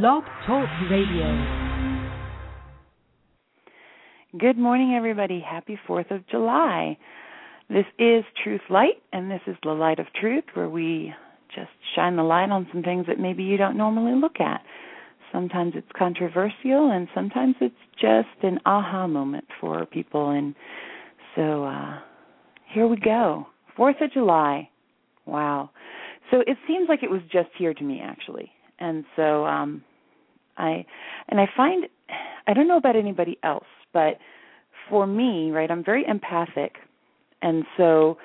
Blog Talk Radio. Good morning, everybody. Happy 4th of July. This is Truth Light, and this is the light of truth where we just shine the light on some things that maybe you don't normally look at. Sometimes it's controversial, and sometimes it's just an aha moment for people. And so uh, here we go. 4th of July. Wow. So it seems like it was just here to me, actually and so um i and i find i don't know about anybody else but for me right i'm very empathic. And so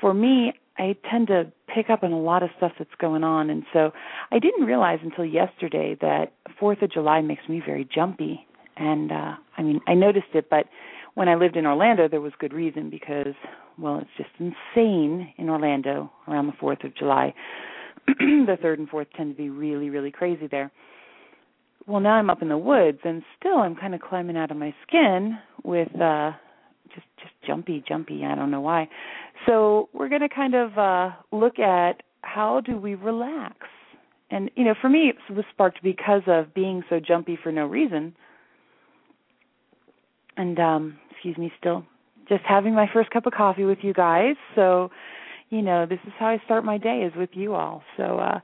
for me i tend to pick up on a lot of stuff that's going on. And so i didn't realize until yesterday that fourth of july makes me very jumpy. And uh i mean i noticed it but when i lived in orlando there was good reason because well it's just insane in orlando around the fourth of july the third and fourth tend to be really, really crazy there. Well, now I'm up in the woods, and still I'm kind of climbing out of my skin with uh just just jumpy, jumpy. I don't know why. So we're going to kind of uh look at how do we relax. And you know, for me, it was sparked because of being so jumpy for no reason. And um, excuse me, still just having my first cup of coffee with you guys. So you know, this is how I start my day is with you all. So uh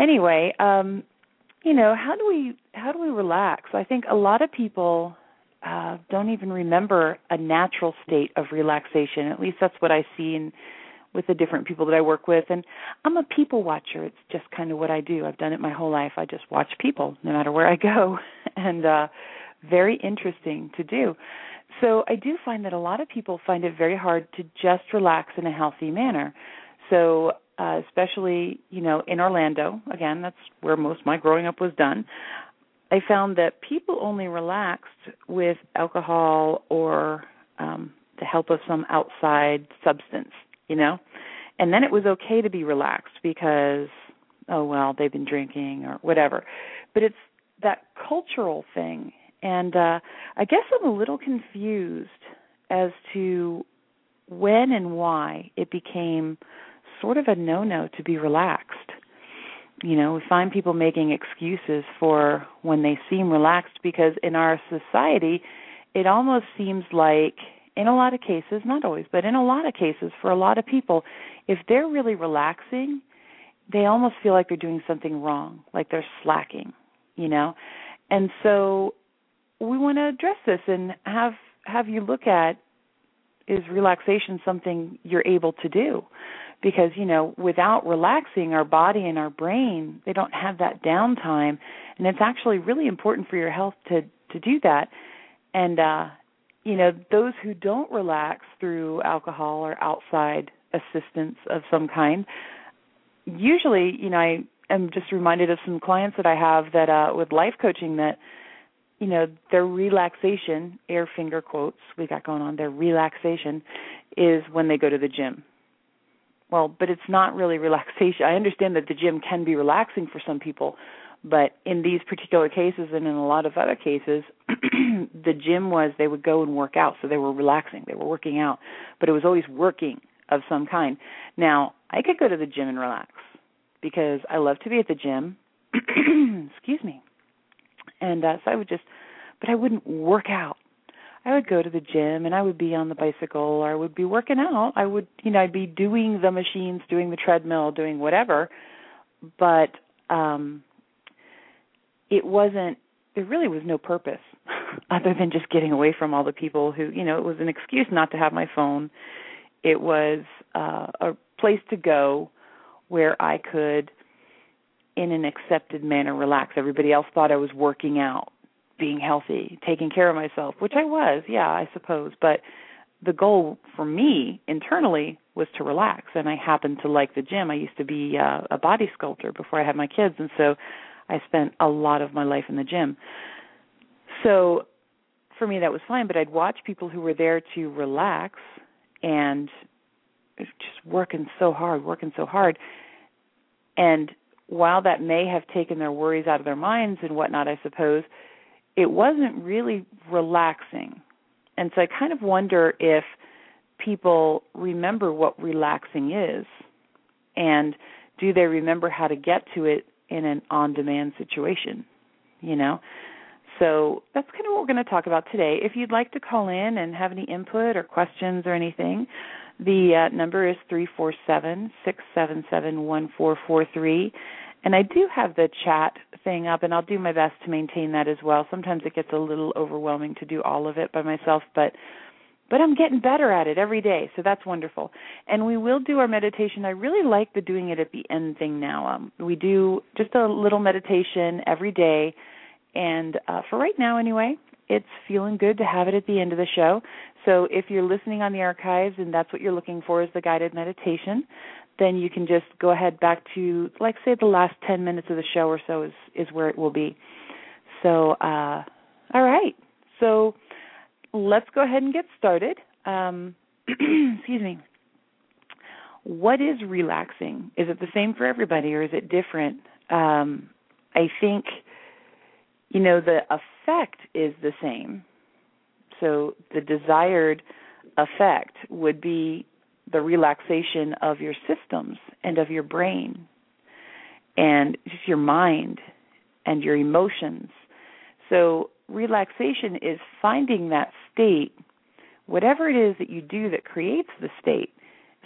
anyway, um you know, how do we how do we relax? I think a lot of people uh don't even remember a natural state of relaxation. At least that's what I see in with the different people that I work with and I'm a people watcher. It's just kind of what I do. I've done it my whole life. I just watch people no matter where I go and uh very interesting to do. So I do find that a lot of people find it very hard to just relax in a healthy manner. So uh, especially you know in Orlando, again that's where most of my growing up was done. I found that people only relaxed with alcohol or um, the help of some outside substance, you know, and then it was okay to be relaxed because oh well they've been drinking or whatever. But it's that cultural thing and uh, I guess I'm a little confused as to when and why it became sort of a no no to be relaxed. You know, we find people making excuses for when they seem relaxed because in our society, it almost seems like, in a lot of cases, not always, but in a lot of cases, for a lot of people, if they're really relaxing, they almost feel like they're doing something wrong, like they're slacking, you know? And so we want to address this and have have you look at is relaxation something you're able to do? Because you know without relaxing our body and our brain they don't have that downtime. And it's actually really important for your health to to do that. And uh you know those who don't relax through alcohol or outside assistance of some kind usually you know i am just reminded of some clients that i have that uh with life coaching that you know their relaxation air finger quotes we got going on their relaxation is when they go to the gym. Well but it's not really relaxation. I understand that the gym can be relaxing for some people but in these particular cases and in a lot of other cases the gym was they would go and work out. So they were relaxing. They were working out. But it was always working of some kind. Now i could go to the gym and relax because i love to be at the gym. Excuse me and uh, so I would just, but I wouldn't work out. I would go to the gym and I would be on the bicycle or I would be working out. I would, you know, I'd be doing the machines, doing the treadmill, doing whatever. But um it wasn't there really was no purpose other than just getting away from all the people who, you know, it was an excuse not to have my phone. It was uh a place to go where I could in an accepted manner relax. Everybody else thought I was working out, being healthy, taking care of myself, which I was, yeah, I suppose. But the goal for me internally was to relax, and I happened to like the gym. I used to be uh, a body sculptor before I had my kids, and so I spent a lot of my life in the gym. So for me, that was fine. But I'd watch people who were there to relax and just working so hard, working so hard, and while that may have taken their worries out of their minds and whatnot, I suppose, it wasn't really relaxing. And so I kind of wonder if people remember what relaxing is and do they remember how to get to it in an on demand situation? you know. So that's kind of what we're going to talk about today. If you'd like to call in and have any input or questions or anything, the uh, number is three four seven six seven seven one four four three. And I do have the chat thing up, and I'll do my best to maintain that as well. Sometimes it gets a little overwhelming to do all of it by myself, but but I'm getting better at it every day, so that's wonderful. And we will do our meditation. I really like the doing it at the end thing now. Um, we do just a little meditation every day, and uh, for right now, anyway, it's feeling good to have it at the end of the show. So if you're listening on the archives and that's what you're looking for is the guided meditation, then you can just go ahead back to like say the last 10 minutes of the show or so is is where it will be. So uh all right. So let's go ahead and get started. Um, excuse me. What is relaxing? Is it the same for everybody or is it different? Um, I think you know the effect is the same. So the desired effect would be the relaxation of your systems and of your brain and just your mind and your emotions. So relaxation is finding that state, whatever it is that you do that creates the state,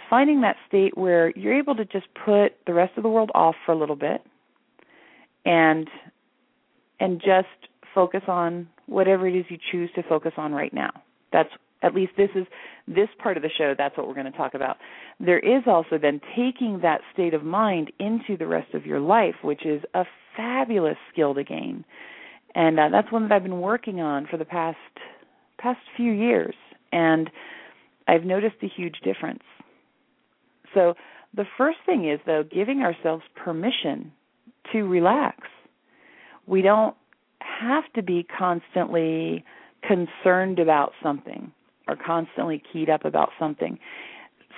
finding that state where you're able to just put the rest of the world off for a little bit and and just focus on whatever it is you choose to focus on right now. That's at least this is this part of the show that's what we're going to talk about. There is also then taking that state of mind into the rest of your life which is a fabulous skill to gain. And uh, that's one that I've been working on for the past past few years and I've noticed a huge difference. So the first thing is though giving ourselves permission to relax. We don't have to be constantly concerned about something or constantly keyed up about something.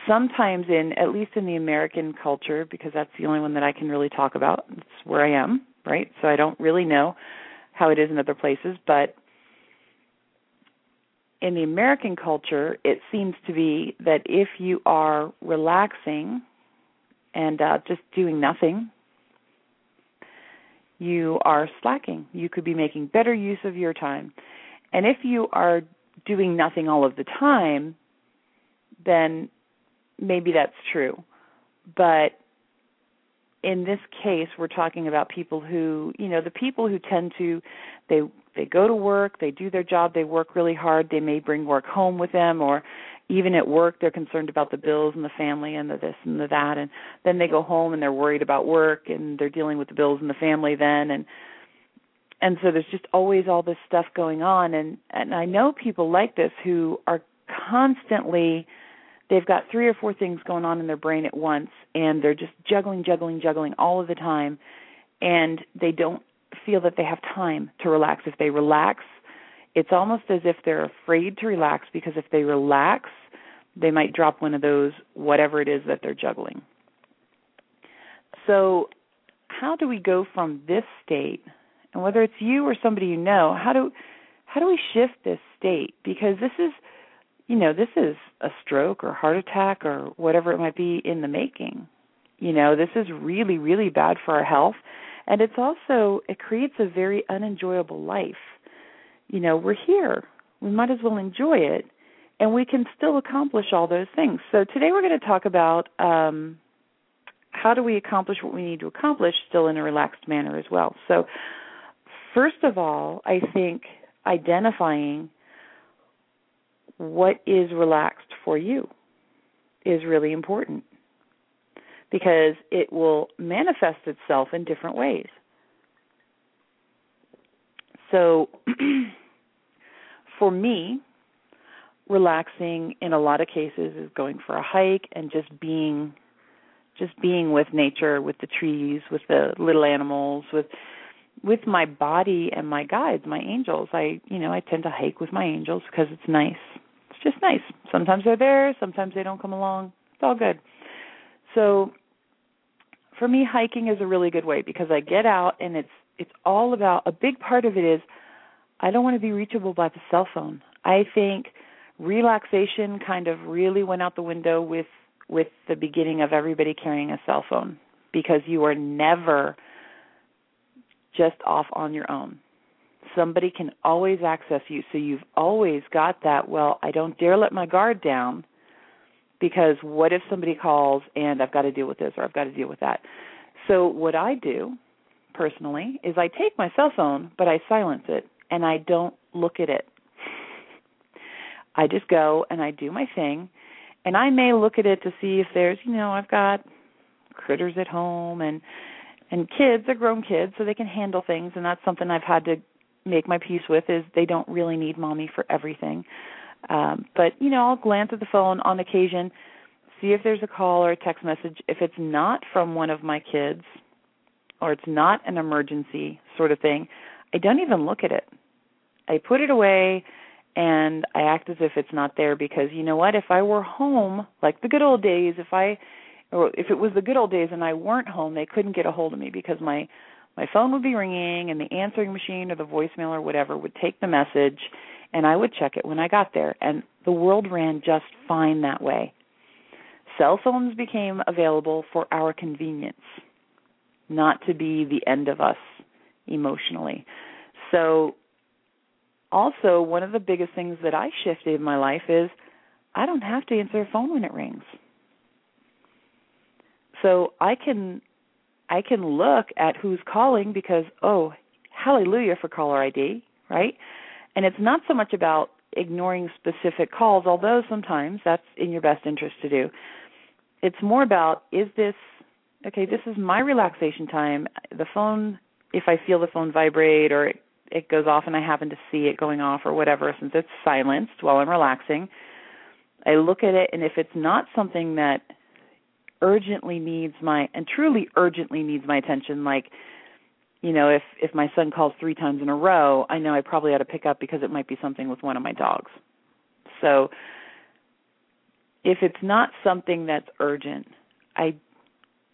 Sometimes in at least in the american culture because that's the only one that i can really talk about it's where i am right? So i don't really know how it is in other places but in the american culture it seems to be that if you are relaxing and uh just doing nothing you are slacking you could be making better use of your time and if you are doing nothing all of the time, then maybe that's true. But in this case, we're talking about people who, you know, the people who tend to they they go to work, they do their job, they work really hard, they may bring work home with them or even at work they're concerned about the bills and the family and the this and the that. And then they go home and they're worried about work and they're dealing with the bills and the family then. And and so there's just always all this stuff going on. And and I know people like this who are constantly they've got three or four things going on in their brain at once and they're just juggling juggling juggling all of the time. And they don't feel that they have time to relax. If they relax it's almost as if they're afraid to relax because if they relax they might drop one of those whatever it is that they're juggling so how do we go from this state and whether it's you or somebody you know, how do how do we shift this state? Because this is you know, this is a stroke or heart attack or whatever it might be in the making. You know, this is really, really bad for our health. And it's also, it creates a very unenjoyable life. You know, we're here. We might as well enjoy it. And we can still accomplish all those things. So today we're going to talk about um, how do we accomplish what we need to accomplish still in a relaxed manner as well. So first of all, I think identifying what is relaxed for you is really important because it will manifest itself in different ways. So, for me, relaxing in a lot of cases is going for a hike and just being just being with nature, with the trees, with the little animals, with with my body and my guides, my angels. I, you know, I tend to hike with my angels because it's nice. It's just nice. Sometimes they're there, sometimes they don't come along. It's all good. So for me hiking is a really good way because I get out and it's it's all about a big part of it is I don't want to be reachable by the cell phone. I think relaxation kind of really went out the window with with the beginning of everybody carrying a cell phone because you are never just off on your own. somebody can always access you. So you've always got that, well, I don't dare let my guard down because what if somebody calls and I've got to deal with this or I've got to deal with that. So what I do personally is I take my cell phone, but I silence it and I don't look at it. I just go and I do my thing and I may look at it to see if there's, you know, I've got critters at home and and kids are grown kids so they can handle things and that's something I've had to make my peace with is they don't really need mommy for everything. Um but, you know, I'll glance at the phone on occasion, see if there's a call or a text message. If it's not from one of my kids or it's not an emergency sort of thing, I don't even look at it. I put it away and I act as if it's not there because you know what? If I were home, like the good old days, if I or if it was the good old days and I weren't home, they couldn't get a hold of me because my my phone would be ringing and the answering machine or the voicemail or whatever would take the message and I would check it when I got there and the world ran just fine that way. Cell phones became available for our convenience, not to be the end of us emotionally. So also one of the biggest things that I shifted in my life is I don't have to answer a phone when it rings. So I can I can look at who's calling because oh, hallelujah for caller ID, right? And it's not so much about ignoring specific calls, although sometimes that's in your best interest to do. It's more about is this okay, this is my relaxation time. The phone if I feel the phone vibrate or it it goes off and I happen to see it going off or whatever, since it's silenced while I'm relaxing, I look at it and if it's not something that urgently needs my and truly urgently needs my attention, like you know, if if my son calls three times in a row, I know I probably ought to pick up because it might be something with one of my dogs. So if it's not something that's urgent, I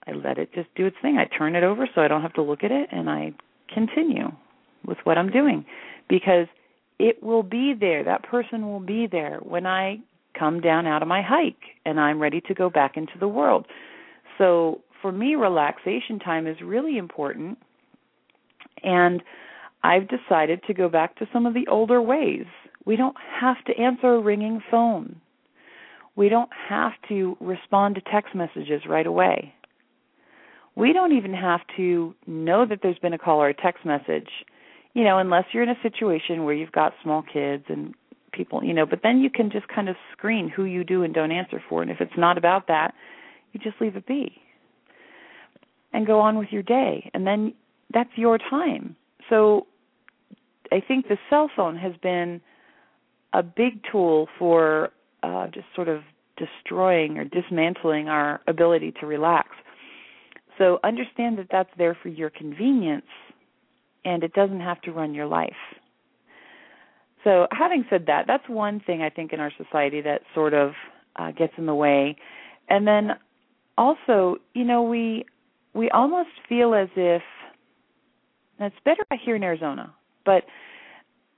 I let it just do its thing. I turn it over so I don't have to look at it and I continue with what I'm doing because it will be there. That person will be there when I come down out of my hike and I'm ready to go back into the world. So for me, relaxation time is really important. And I've decided to go back to some of the older ways. We don't have to answer a ringing phone. We don't have to respond to text messages right away. We don't even have to know that there's been a call or a text message you know, unless you're in a situation where you've got small kids and people, you know, but then you can just kind of screen who you do and don't answer for. And if it's not about that, you just leave it be and go on with your day. And then that's your time. So I think the cell phone has been a big tool for uh, just sort of destroying or dismantling our ability to relax. So understand that that's there for your convenience and it doesn't have to run your life. So, having said that, that's one thing I think in our society that sort of uh, gets in the way. And then also, you know, we we almost feel as if it's better here in Arizona, but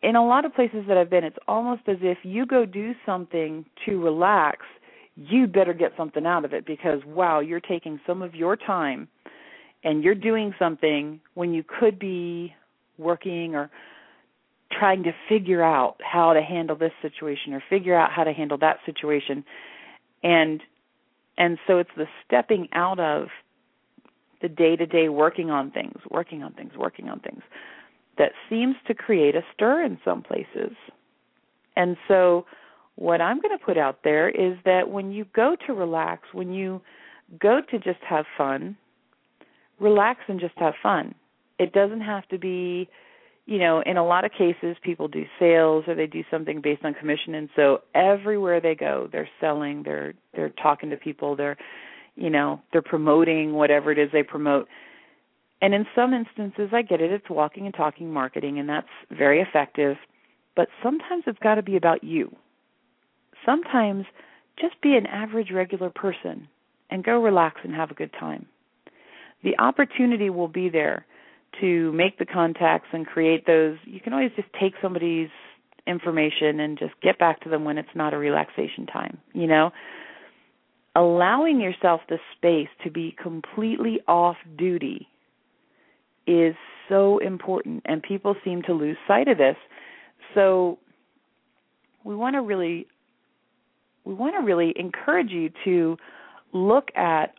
in a lot of places that I've been, it's almost as if you go do something to relax, you better get something out of it because wow, you're taking some of your time and you're doing something when you could be working or trying to figure out how to handle this situation or figure out how to handle that situation. And and so it's the stepping out of the day to day working on things working on things working on things that seems to create a stir in some places. And so what i'm going to put out there is that when you go to relax when you go to just have fun relax and just have fun. It doesn't have to be, you know, in a lot of cases people do sales or they do something based on commission and so everywhere they go they're selling, they're they're talking to people, they're you know, they're promoting whatever it is they promote. And in some instances I get it, it's walking and talking marketing and that's very effective, but sometimes it's got to be about you. Sometimes just be an average regular person and go relax and have a good time the opportunity will be there to make the contacts and create those. You can always just take somebody's information and just get back to them when it's not a relaxation time, you know? Allowing yourself the space to be completely off duty is so important and people seem to lose sight of this. So we want to really we want to really encourage you to look at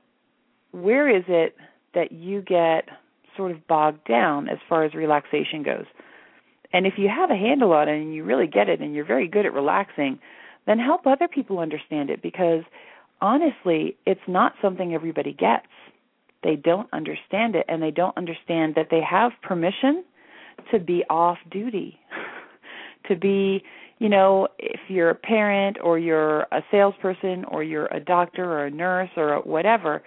where is it that you get sort of bogged down as far as relaxation goes. And if you have a handle on it and you really get it and you're very good at relaxing, then help other people understand it because honestly, it's not something everybody gets. They don't understand it and they don't understand that they have permission to be off duty, to be, you know, if you're a parent or you're a salesperson or you're a doctor or a nurse or whatever,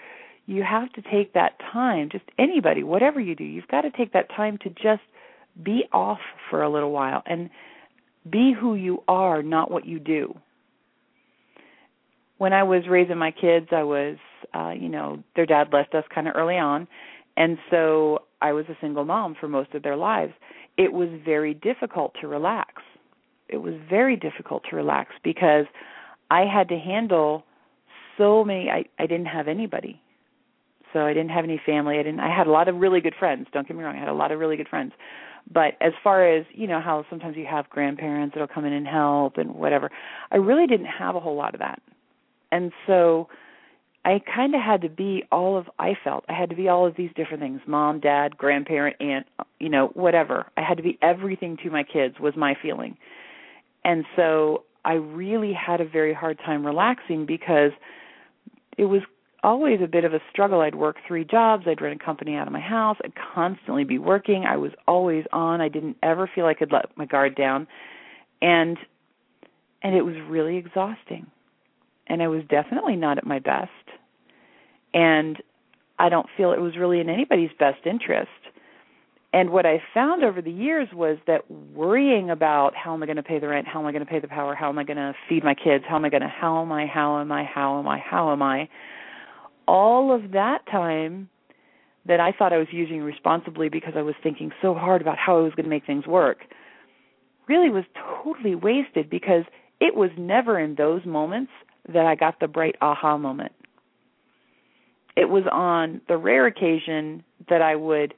you have to take that time, just anybody, whatever you do, you've got to take that time to just be off for a little while and be who you are, not what you do when I was raising my kids, I was, uh, you know, their dad left us kind of early on, and so I was a single mom for most of their lives. It was very difficult to relax. It was very difficult to relax because I had to handle so many. I I didn't have anybody, so I didn't have any family. I didn't. I had a lot of really good friends. Don't get me wrong. I had a lot of really good friends, but as far as you know, how sometimes you have grandparents that'll come in and help and whatever, I really didn't have a whole lot of that and so I kind of had to be all of I felt I had to be all of these different things mom dad grandparent aunt you know whatever I had to be everything to my kids was my feeling and so I really had a very hard time relaxing because it was always a bit of a struggle I'd work three jobs I'd run a company out of my house I'd constantly be working I was always on I didn't ever feel I could let my guard down and and it was really exhausting and I was definitely not at my best. And I don't feel it was really in anybody's best interest. And what I found over the years was that worrying about how am I going to pay the rent, how am I going to pay the power, how am I going to feed my kids, how am I going to, how am I, how am I, how am I, how am I, all of that time that I thought I was using responsibly because I was thinking so hard about how I was going to make things work really was totally wasted because it was never in those moments that I got the bright aha moment. It was on the rare occasion that I would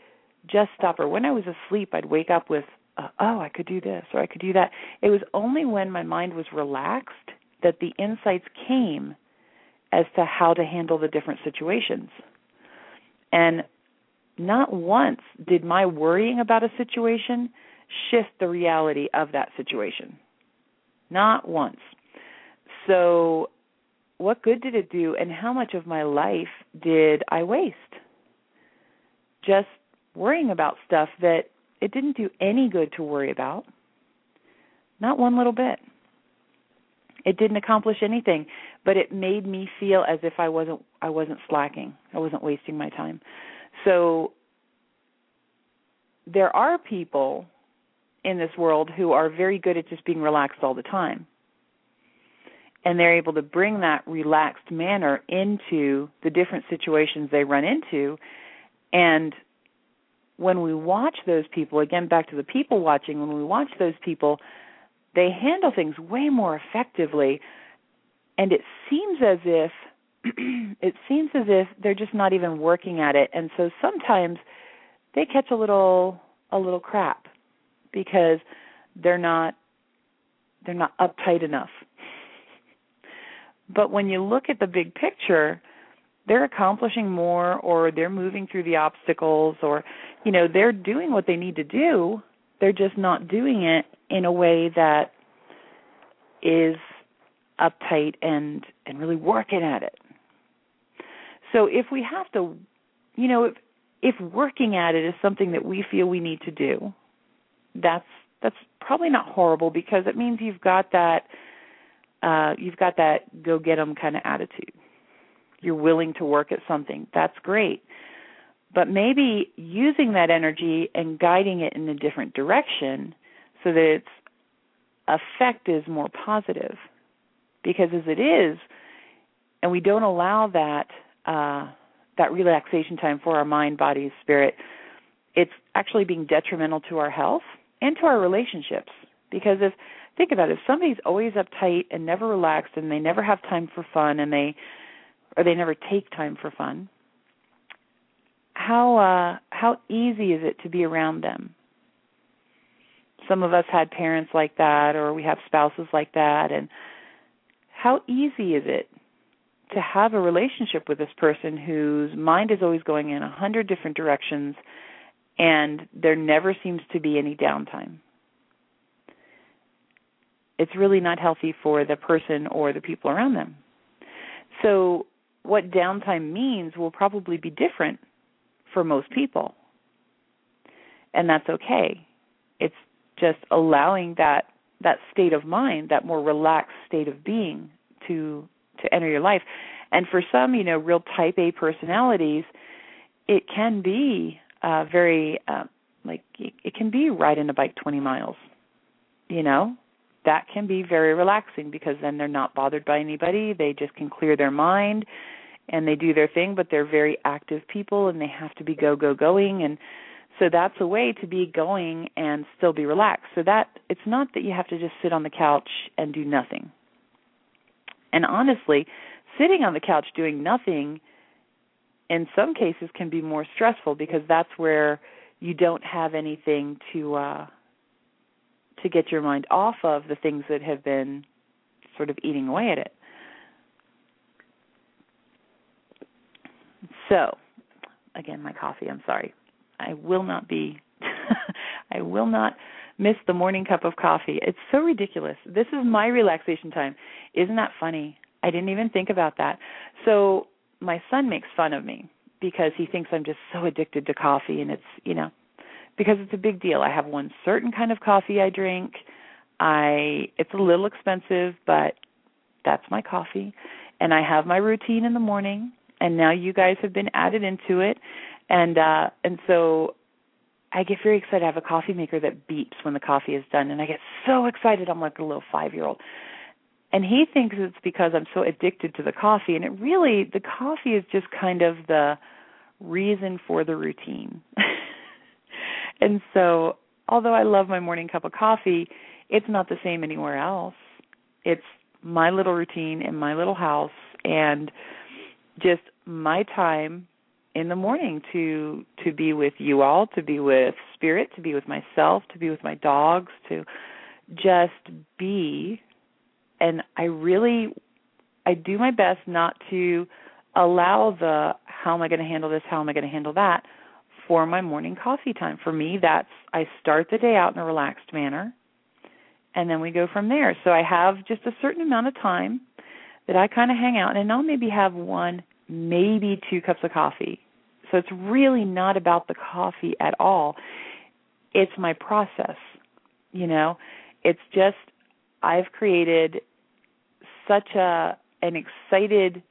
just stop, or when I was asleep, I'd wake up with, uh, oh, I could do this or I could do that. It was only when my mind was relaxed that the insights came as to how to handle the different situations. And not once did my worrying about a situation shift the reality of that situation. Not once. So what good did it do and how much of my life did I waste? Just worrying about stuff that it didn't do any good to worry about. Not one little bit. It didn't accomplish anything, but it made me feel as if I wasn't I wasn't slacking. I wasn't wasting my time. So there are people in this world who are very good at just being relaxed all the time and they're able to bring that relaxed manner into the different situations they run into and when we watch those people again back to the people watching when we watch those people they handle things way more effectively. And it seems as if it seems as if they're just not even working at it. And so sometimes they catch a little a little crap because they're not they're not uptight enough. But when you look at the big picture, they're accomplishing more or they're moving through the obstacles or you know, they're doing what they need to do. They're just not doing it in a way that is uptight and and really working at it. So if we have to you know, if if working at it is something that we feel we need to do, that's that's probably not horrible because it means you've got that uh, you've got that go get 'em kind of attitude. You're willing to work at something. That's great. But maybe using that energy and guiding it in a different direction so that its effect is more positive. Because as it is, and we don't allow that uh, that relaxation time for our mind, body, spirit, it's actually being detrimental to our health and to our relationships. Because if think about it if somebody's always uptight and never relaxed and they never have time for fun and they or they never take time for fun how uh how easy is it to be around them? Some of us had parents like that or we have spouses like that and how easy is it to have a relationship with this person whose mind is always going in a hundred different directions and there never seems to be any downtime? It's really not healthy for the person or the people around them. So what downtime means will probably be different for most people and that's okay it's just allowing that that state of mind, that more relaxed state of being to to enter your life. And for some, you know, real type A personalities, it can be uh very uh, like it can be riding a bike 20 miles. You know, that can be very relaxing because then they're not bothered by anybody. They just can clear their mind and they do their thing, but they're very active people and they have to be go go going and so that's a way to be going and still be relaxed. So that it's not that you have to just sit on the couch and do nothing. And honestly, sitting on the couch doing nothing in some cases can be more stressful because that's where you don't have anything to uh to get your mind off of the things that have been sort of eating away at it. So, again, my coffee, I'm sorry. I will not be I will not miss the morning cup of coffee. It's so ridiculous. This is my relaxation time. Isn't that funny? I didn't even think about that. So my son makes fun of me because he thinks I'm just so addicted to coffee and it's, you know, because it's a big deal. I have one certain kind of coffee I drink. I it's a little expensive, but that's my coffee. And I have my routine in the morning and now you guys have been added into it and uh and so I get very excited. I have a coffee maker that beeps when the coffee is done, and I get so excited. I'm like a little five year old. And he thinks it's because I'm so addicted to the coffee, and it really the coffee is just kind of the reason for the routine. and so, although I love my morning cup of coffee, it's not the same anywhere else. It's my little routine in my little house, and just my time in the morning to to be with you all, to be with spirit, to be with myself, to be with my dogs, to just be. And I really I do my best not to allow the how am I going to handle this, how am I going to handle that for my morning coffee time. For me, that's I start the day out in a relaxed manner and then we go from there. So I have just a certain amount of time that I kind of hang out and I'll maybe have one maybe two cups of coffee. So it's really not about the coffee at all. It's my process. You know, it's just I've created such a an excited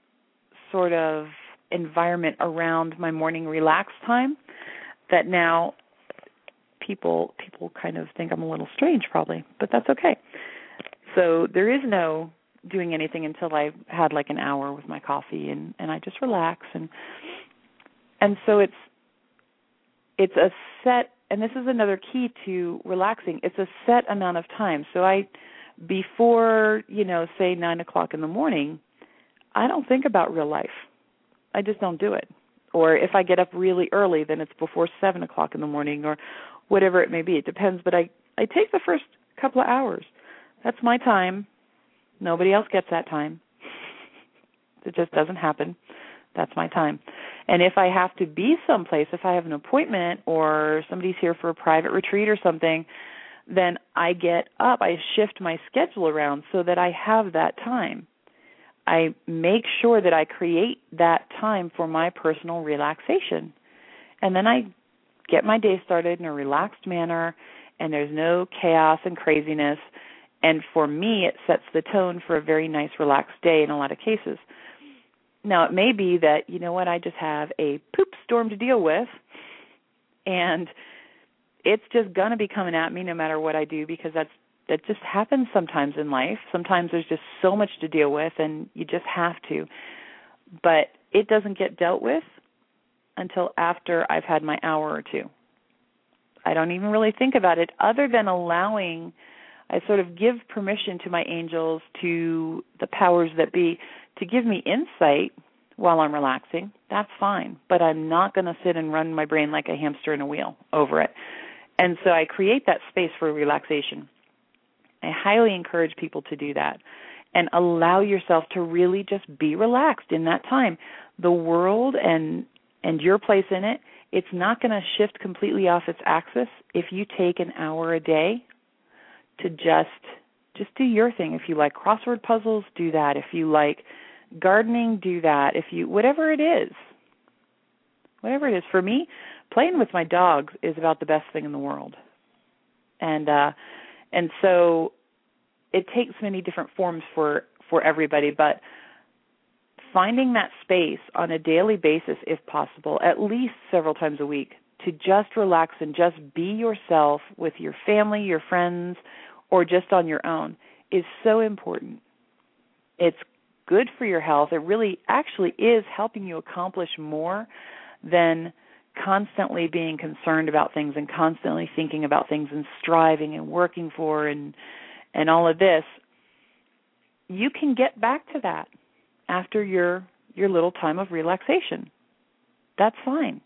sort of environment around my morning relax time that now people people kind of think I'm a little strange probably, but that's okay. So there is no doing anything until I had like an hour with my coffee and and I just relax and and so it's it's a set and this is another key to relaxing it's a set amount of time so I before you know say nine o'clock in the morning I don't think about real life I just don't do it or if I get up really early then it's before seven o'clock in the morning or whatever it may be it depends but I I take the first couple of hours that's my time Nobody else gets that time. It just doesn't happen. That's my time. And if I have to be someplace, if I have an appointment or somebody's here for a private retreat or something, then I get up, I shift my schedule around so that I have that time. I make sure that I create that time for my personal relaxation. And then I get my day started in a relaxed manner and there's no chaos and craziness and for me, it sets the tone for a very nice, relaxed day in a lot of cases. Now, it may be that, you know what, I just have a poop storm to deal with, and it's just going to be coming at me no matter what I do because that's that just happens sometimes in life. Sometimes there's just so much to deal with and you just have to. But it doesn't get dealt with until after I've had my hour or two. I don't even really think about it other than allowing I sort of give permission to my angels, to the powers that be, to give me insight while I'm relaxing, that's fine. But I'm not going to sit and run my brain like a hamster in a wheel over it. And so I create that space for relaxation. I highly encourage people to do that and allow yourself to really just be relaxed in that time. The world and and your place in it, it's not going to shift completely off its axis if you take an hour a day to just just do your thing. If you like crossword puzzles, do that. If you like gardening, do that. If you whatever it is. Whatever it is. For me, playing with my dogs is about the best thing in the world. And uh and so it takes many different forms for for everybody, but finding that space on a daily basis if possible, at least several times a week to just relax and just be yourself with your family, your friends, or just on your own is so important. It's good for your health. It really actually is helping you accomplish more than constantly being concerned about things and constantly thinking about things and striving and working for and and all of this you can get back to that after your your little time of relaxation. That's fine.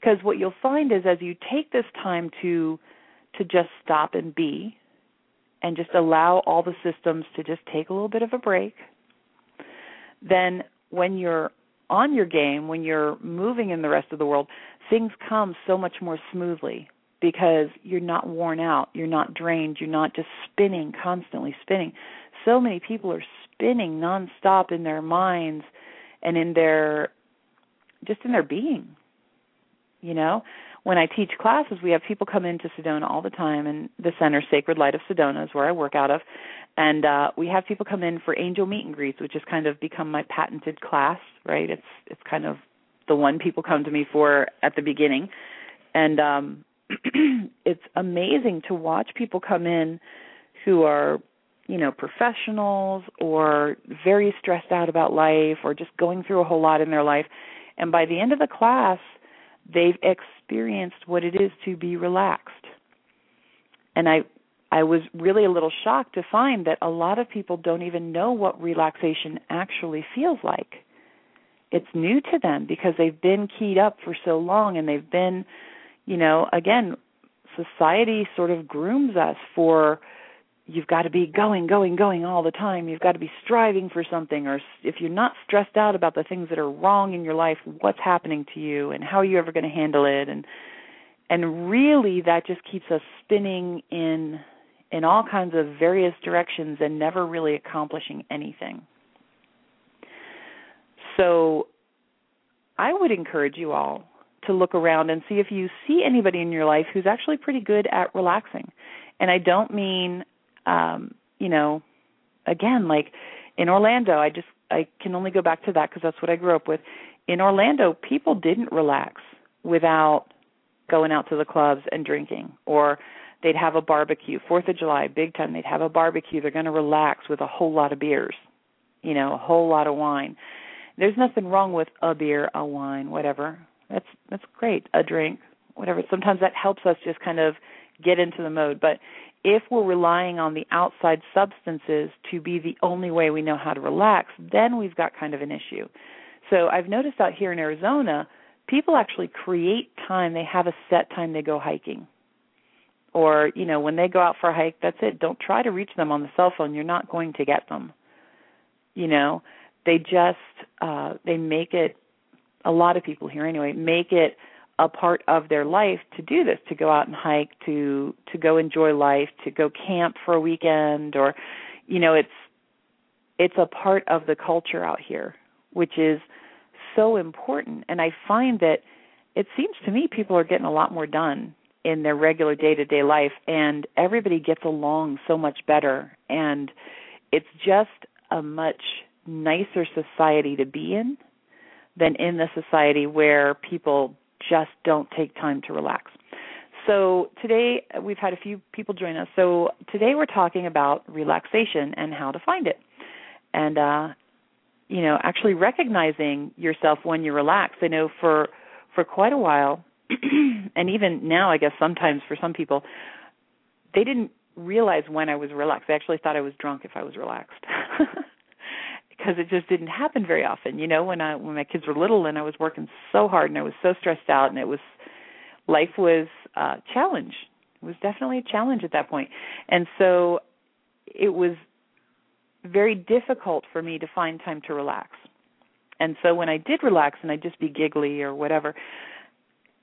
Because what you'll find is as you take this time to to just stop and be and just allow all the systems to just take a little bit of a break then when you're on your game when you're moving in the rest of the world things come so much more smoothly because you're not worn out, you're not drained, you're not just spinning, constantly spinning. So many people are spinning nonstop in their minds and in their just in their being. You know, when I teach classes, we have people come into Sedona all the time, and the center, Sacred Light of Sedona, is where I work out of. And uh, we have people come in for angel meet and greets, which has kind of become my patented class. Right? It's it's kind of the one people come to me for at the beginning, and um, it's amazing to watch people come in who are you know professionals or very stressed out about life or just going through a whole lot in their life and by the end of the class they've experienced what it is to be relaxed. And i i was really a little shocked to find that a lot of people don't even know what relaxation actually feels like. It's new to them because they've been keyed up for so long and they've been you know, again, society sort of grooms us for you've got to be going, going, going all the time. You've got to be striving for something, or if you're not stressed out about the things that are wrong in your life, what's happening to you, and how are you ever going to handle it, and and really that just keeps us spinning in in all kinds of various directions and never really accomplishing anything. So I would encourage you all to look around and see if you see anybody in your life who's actually pretty good at relaxing. And I don't mean um, you know, again like in Orlando, I just I can only go back to that because that's what I grew up with. In Orlando, people didn't relax without going out to the clubs and drinking or they'd have a barbecue. Fourth of July, big time, they'd have a barbecue. They're going to relax with a whole lot of beers, you know, a whole lot of wine. There's nothing wrong with a beer, a wine, whatever. That's that's great. A drink, whatever. Sometimes that helps us just kind of get into the mode. But if we're relying on the outside substances to be the only way we know how to relax, then we've got kind of an issue. So I've noticed out here in Arizona, people actually create time. They have a set time they go hiking. Or, you know, when they go out for a hike, that's it. Don't try to reach them on the cell phone. You're not going to get them. You know, they just uh they make it a lot of people here anyway make it a part of their life to do this to go out and hike to to go enjoy life to go camp for a weekend or you know it's it's a part of the culture out here which is so important. And i find that it seems to me people are getting a lot more done in their regular day to day life and everybody gets along so much better. And it's just a much nicer society to be in than in the society where people just don't take time to relax. So today we've had a few people join us. So today we're talking about relaxation and how to find it. And uh you know, actually recognizing yourself when you relax. I know for for quite a while and even now I guess sometimes for some people they didn't realize when I was relaxed. They actually thought I was drunk if I was relaxed. because it just didn't happen very often. You know, when I when my kids were little and I was working so hard and I was so stressed out and it was life was a challenge. It was definitely a challenge at that point. And so it was very difficult for me to find time to relax. And so when I did relax and I'd just be giggly or whatever,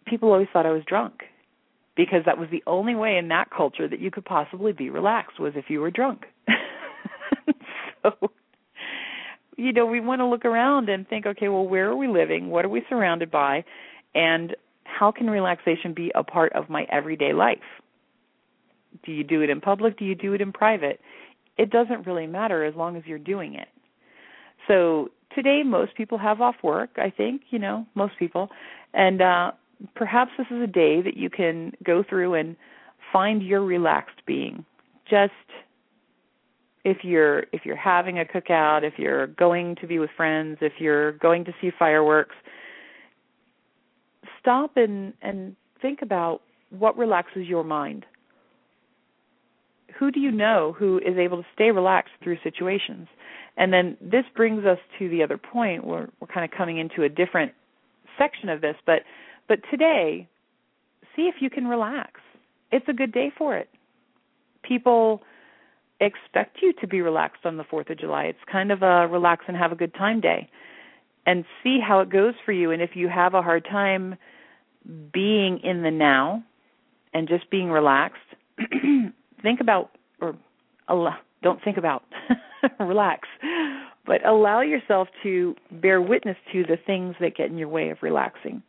people always thought I was drunk because that was the only way in that culture that you could possibly be relaxed was if you were drunk. so you know, we want to look around and think, okay, well, where are we living? What are we surrounded by? And how can relaxation be a part of my everyday life? Do you do it in public? Do you do it in private? It doesn't really matter as long as you're doing it. So today, most people have off work. I think you know most people, and uh, perhaps this is a day that you can go through and find your relaxed being. Just if you're if you're having a cookout, if you're going to be with friends, if you're going to see fireworks, stop and and think about what relaxes your mind. Who do you know who is able to stay relaxed through situations? And then this brings us to the other point. We're we're kind of coming into a different section of this, but but today, see if you can relax. It's a good day for it. People expect you to be relaxed on the 4th of July. It's kind of a relax and have a good time day. And see how it goes for you. And if you have a hard time being in the now and just being relaxed, think about, or don't think about, relax, but allow yourself to bear witness to the things that get in your way of relaxing.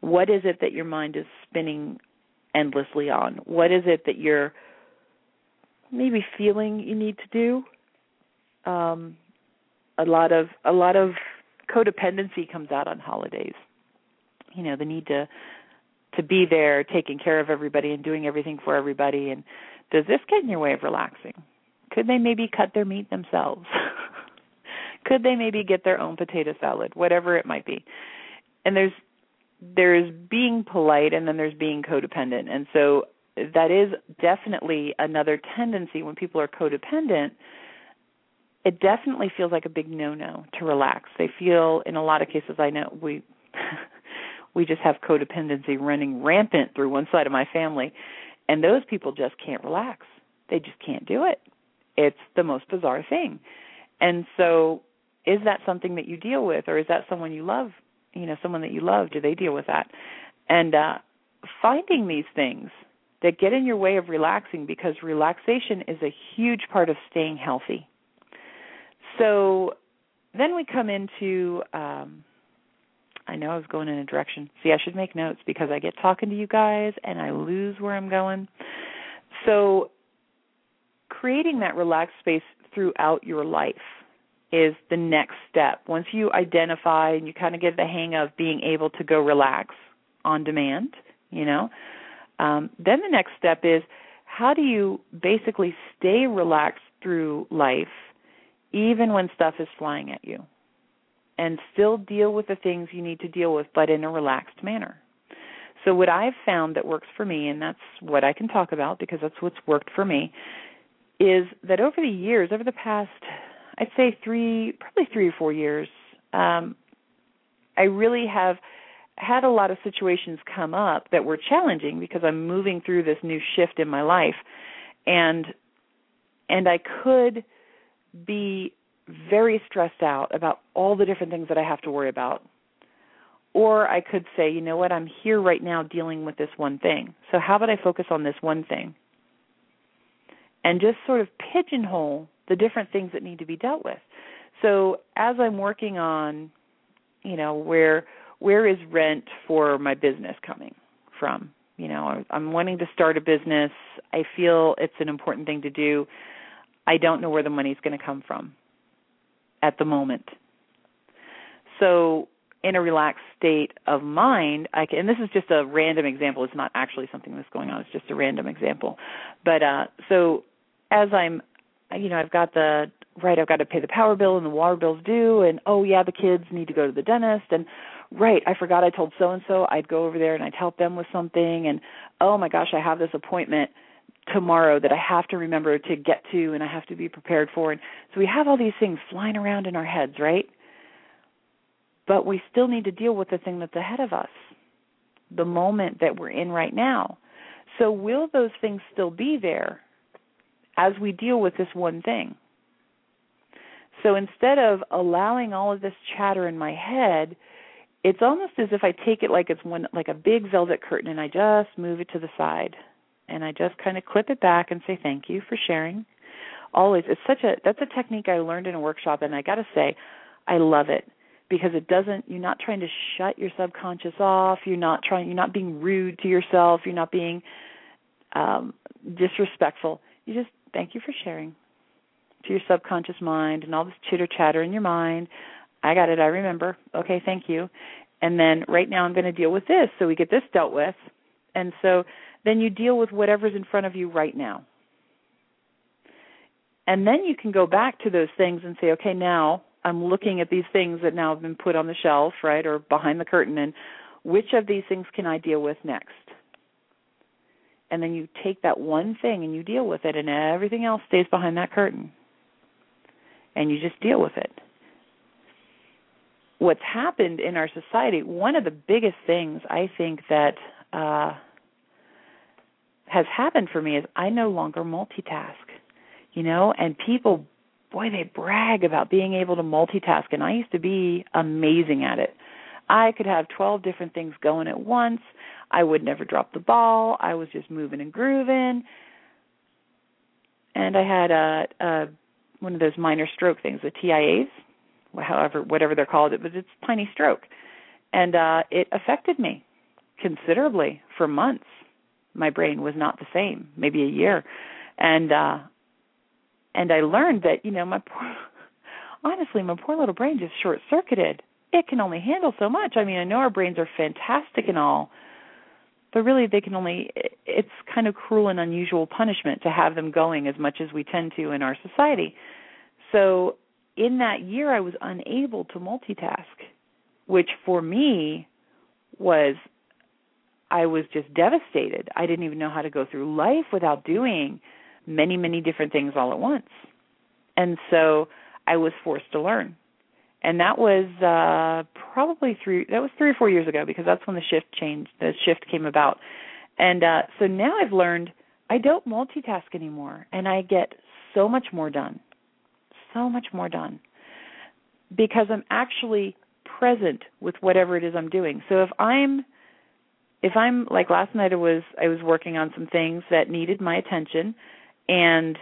What is it that your mind is spinning endlessly on? What is it that you're maybe feeling you need to do? Um, a lot of a lot of codependency comes out on holidays. You know, the need to to be there, taking care of everybody and doing everything for everybody and does this get in your way of relaxing? Could they maybe cut their meat themselves? Could they maybe get their own potato salad, whatever it might be? And there's there's being polite and then there's being codependent. And so that is definitely another tendency when people are codependent. It definitely feels like a big no-no to relax. They feel in a lot of cases I know we we just have codependency running rampant through one side of my family and those people just can't relax. They just can't do it. It's the most bizarre thing. And so is that something that you deal with or is that someone you love you know someone that you love do they deal with that and uh finding these things that get in your way of relaxing because relaxation is a huge part of staying healthy so then we come into um I know I was going in a direction. See, I should make notes because I get talking to you guys and I lose where I'm going. So, creating that relaxed space throughout your life is the next step. Once you identify and you kind of get the hang of being able to go relax on demand, you know, um, then the next step is how do you basically stay relaxed through life even when stuff is flying at you and still deal with the things you need to deal with, but in a relaxed manner. So, what I've found that works for me, and that's what I can talk about because that's what's worked for me, is that over the years, over the past I'd say three, probably three or four years. Um, I really have had a lot of situations come up that were challenging because I'm moving through this new shift in my life, and and I could be very stressed out about all the different things that I have to worry about. Or I could say, you know what, I'm here right now dealing with this one thing. So how about I focus on this one thing? And just sort of pigeonhole the different things that need to be dealt with. So as I'm working on, you know, where where is rent for my business coming from? You know, I'm wanting to start a business. I feel it's an important thing to do. I don't know where the money's going to come from at the moment. So, in a relaxed state of mind, I can, and this is just a random example. It's not actually something that's going on. It's just a random example. But uh, so, as I'm you know, I've got the right, I've got to pay the power bill and the water bill's due and oh yeah, the kids need to go to the dentist and right, I forgot I told so and so I'd go over there and I'd help them with something and oh my gosh, I have this appointment tomorrow that I have to remember to get to and I have to be prepared for. And so we have all these things flying around in our heads, right? But we still need to deal with the thing that's ahead of us, the moment that we're in right now. So will those things still be there as we deal with this one thing? So instead of allowing all of this chatter in my head, it's almost as if I take it like it's one like a big velvet curtain and I just move it to the side and I just kind of clip it back and say thank you for sharing. Always it's such a that's a technique I learned in a workshop and I got to say I love it because it doesn't you're not trying to shut your subconscious off, you're not trying you're not being rude to yourself, you're not being um disrespectful. You just thank you for sharing to your subconscious mind and all this chitter chatter in your mind I got it. I remember. Okay, thank you. And then right now I'm going to deal with this. So we get this dealt with. And so then you deal with whatever's in front of you right now. And then you can go back to those things and say, okay, now I'm looking at these things that now have been put on the shelf, right, or behind the curtain, and which of these things can I deal with next? And then you take that one thing and you deal with it, and everything else stays behind that curtain. And you just deal with it what's happened in our society, one of the biggest things I think that uh, has happened for me is I no longer multitask. You know, and people, boy, they brag about being able to multitask, and I used to be amazing at it. I could have 12 different things going at once. I would never drop the ball. I was just moving and grooving. And I had a, a one of those minor stroke things, the TIAs, however whatever they're called it was it's tiny stroke. And uh it affected me considerably for months. My brain was not the same maybe a year. And uh and i learned that you know my poor honestly my poor little brain just short circuited it can only handle so much. I mean i know our brains are fantastic and all but really they can only it's kind of cruel and unusual punishment to have them going as much as we tend to in our society. So in that year I was unable to multitask, which for me was I was just devastated. I didn't even know how to go through life without doing many, many different things all at once. And so I was forced to learn. And that was uh probably three that was 3 or 4 years ago because that's when the shift changed, the shift came about. And uh so now I've learned I don't multitask anymore and I get so much more done so much more done because I'm actually present with whatever it is I'm doing. So if I'm if I'm like last night I was I was working on some things that needed my attention and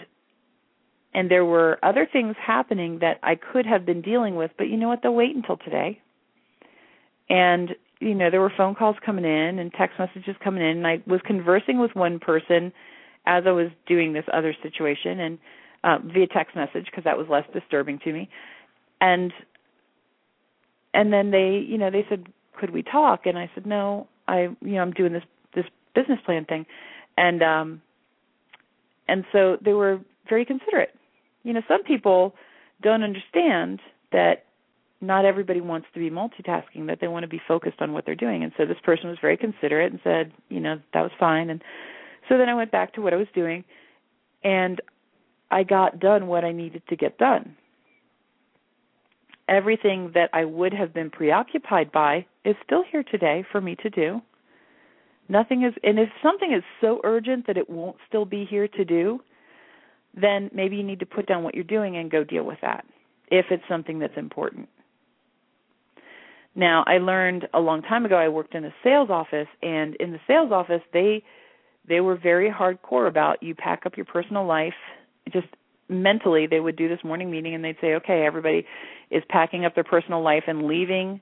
and there were other things happening that I could have been dealing with, but you know what, they'll wait until today. And you know, there were phone calls coming in and text messages coming in and I was conversing with one person as I was doing this other situation and uh, via text message because that was less disturbing to me. And and then they you know they said could we talk? And i said no i you know i'm doing this this business plan thing. And um and so they were very considerate. You know some people don't understand that not everybody wants to be multitasking that they want to be focused on what they're doing. And so this person was very considerate and said you know that was fine. And so then i went back to what i was doing. And I got done what I needed to get done. Everything that I would have been preoccupied by is still here today for me to do. Nothing is, and if something is so urgent that it won't still be here to do, then maybe you need to put down what you're doing and go deal with that if it's something that's important. Now, I learned a long time ago I worked in a sales office and in the sales office they they were very hardcore about you pack up your personal life just mentally they would do this morning meeting and they'd say, okay, everybody is packing up their personal life and leaving